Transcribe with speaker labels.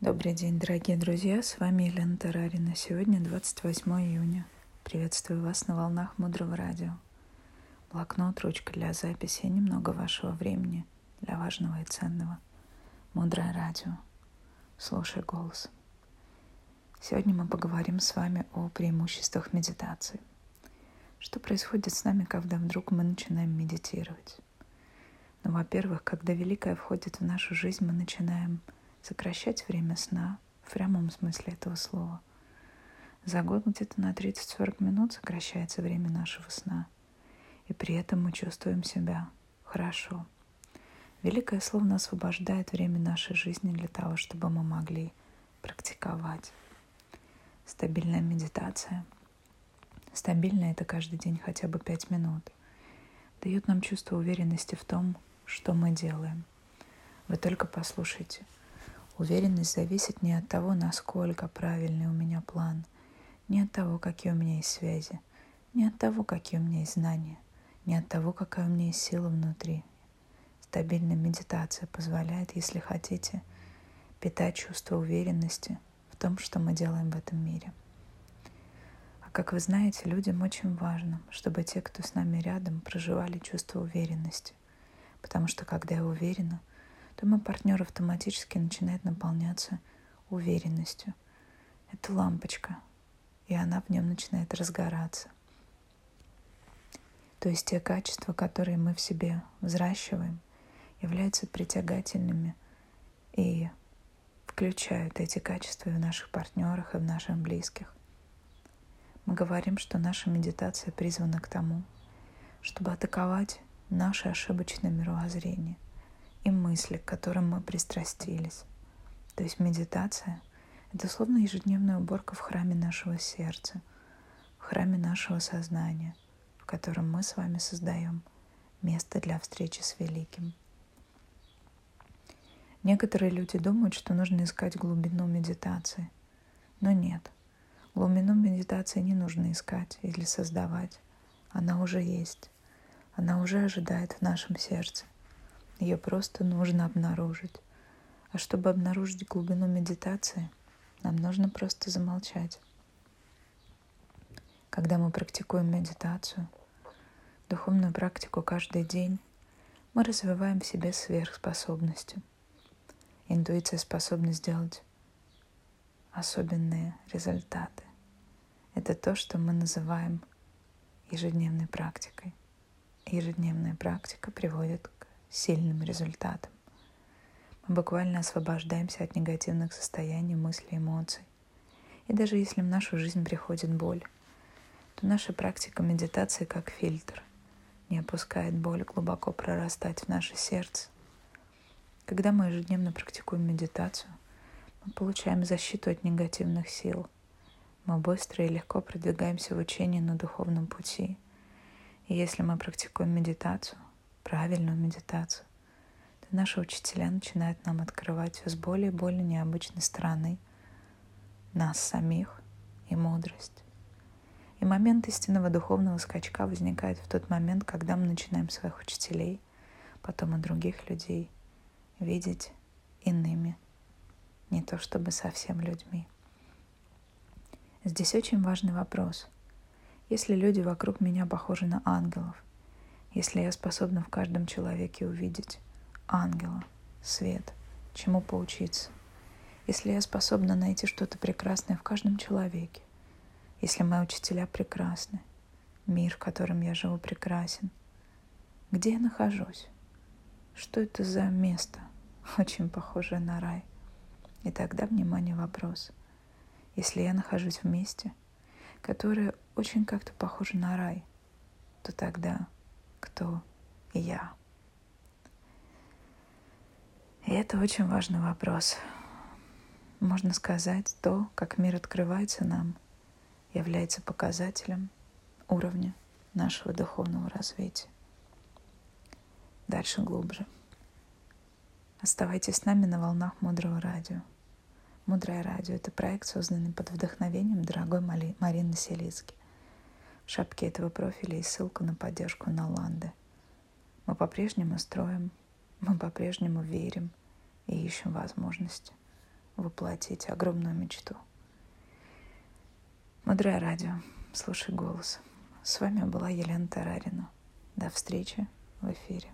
Speaker 1: Добрый день, дорогие друзья! С вами Елена Тарарина. Сегодня 28 июня. Приветствую вас на волнах Мудрого Радио. Блокнот, ручка для записи и немного вашего времени для важного и ценного. Мудрое Радио. Слушай голос. Сегодня мы поговорим с вами о преимуществах медитации. Что происходит с нами, когда вдруг мы начинаем медитировать? Ну, во-первых, когда Великое входит в нашу жизнь, мы начинаем сокращать время сна в прямом смысле этого слова. За год где-то на 30-40 минут сокращается время нашего сна. И при этом мы чувствуем себя хорошо. Великое Слово освобождает время нашей жизни для того, чтобы мы могли практиковать. Стабильная медитация. Стабильная – это каждый день хотя бы 5 минут. Дает нам чувство уверенности в том, что мы делаем. Вы только послушайте – Уверенность зависит не от того, насколько правильный у меня план, не от того, какие у меня есть связи, не от того, какие у меня есть знания, не от того, какая у меня есть сила внутри. Стабильная медитация позволяет, если хотите, питать чувство уверенности в том, что мы делаем в этом мире. А как вы знаете, людям очень важно, чтобы те, кто с нами рядом, проживали чувство уверенности. Потому что когда я уверена – то мой партнер автоматически начинает наполняться уверенностью. Это лампочка, и она в нем начинает разгораться. То есть те качества, которые мы в себе взращиваем, являются притягательными и включают эти качества и в наших партнерах, и в наших близких. Мы говорим, что наша медитация призвана к тому, чтобы атаковать наше ошибочное мировоззрение – и мысли, к которым мы пристрастились. То есть медитация — это словно ежедневная уборка в храме нашего сердца, в храме нашего сознания, в котором мы с вами создаем место для встречи с Великим. Некоторые люди думают, что нужно искать глубину медитации, но нет. Глубину медитации не нужно искать или создавать. Она уже есть. Она уже ожидает в нашем сердце. Ее просто нужно обнаружить. А чтобы обнаружить глубину медитации, нам нужно просто замолчать. Когда мы практикуем медитацию, духовную практику каждый день, мы развиваем в себе сверхспособности. Интуиция способна сделать особенные результаты. Это то, что мы называем ежедневной практикой. Ежедневная практика приводит сильным результатом. Мы буквально освобождаемся от негативных состояний, мыслей, эмоций. И даже если в нашу жизнь приходит боль, то наша практика медитации как фильтр не опускает боль глубоко прорастать в наше сердце. Когда мы ежедневно практикуем медитацию, мы получаем защиту от негативных сил. Мы быстро и легко продвигаемся в учении на духовном пути. И если мы практикуем медитацию, правильную медитацию, то наши учителя начинают нам открывать все с более и более необычной стороны нас самих и мудрость. И момент истинного духовного скачка возникает в тот момент, когда мы начинаем своих учителей, потом и других людей видеть иными, не то чтобы совсем людьми. Здесь очень важный вопрос. Если люди вокруг меня похожи на ангелов – если я способна в каждом человеке увидеть ангела, свет, чему поучиться, если я способна найти что-то прекрасное в каждом человеке, если мои учителя прекрасны, мир, в котором я живу, прекрасен, где я нахожусь? Что это за место, очень похожее на рай? И тогда, внимание, вопрос. Если я нахожусь в месте, которое очень как-то похоже на рай, то тогда кто я. И это очень важный вопрос. Можно сказать, то, как мир открывается нам, является показателем уровня нашего духовного развития. Дальше глубже. Оставайтесь с нами на волнах Мудрого Радио. Мудрое Радио — это проект, созданный под вдохновением дорогой Марины Селицки шапке этого профиля и ссылку на поддержку на Ланды. Мы по-прежнему строим, мы по-прежнему верим и ищем возможность воплотить огромную мечту. Мудрое радио, слушай голос. С вами была Елена Тарарина. До встречи в эфире.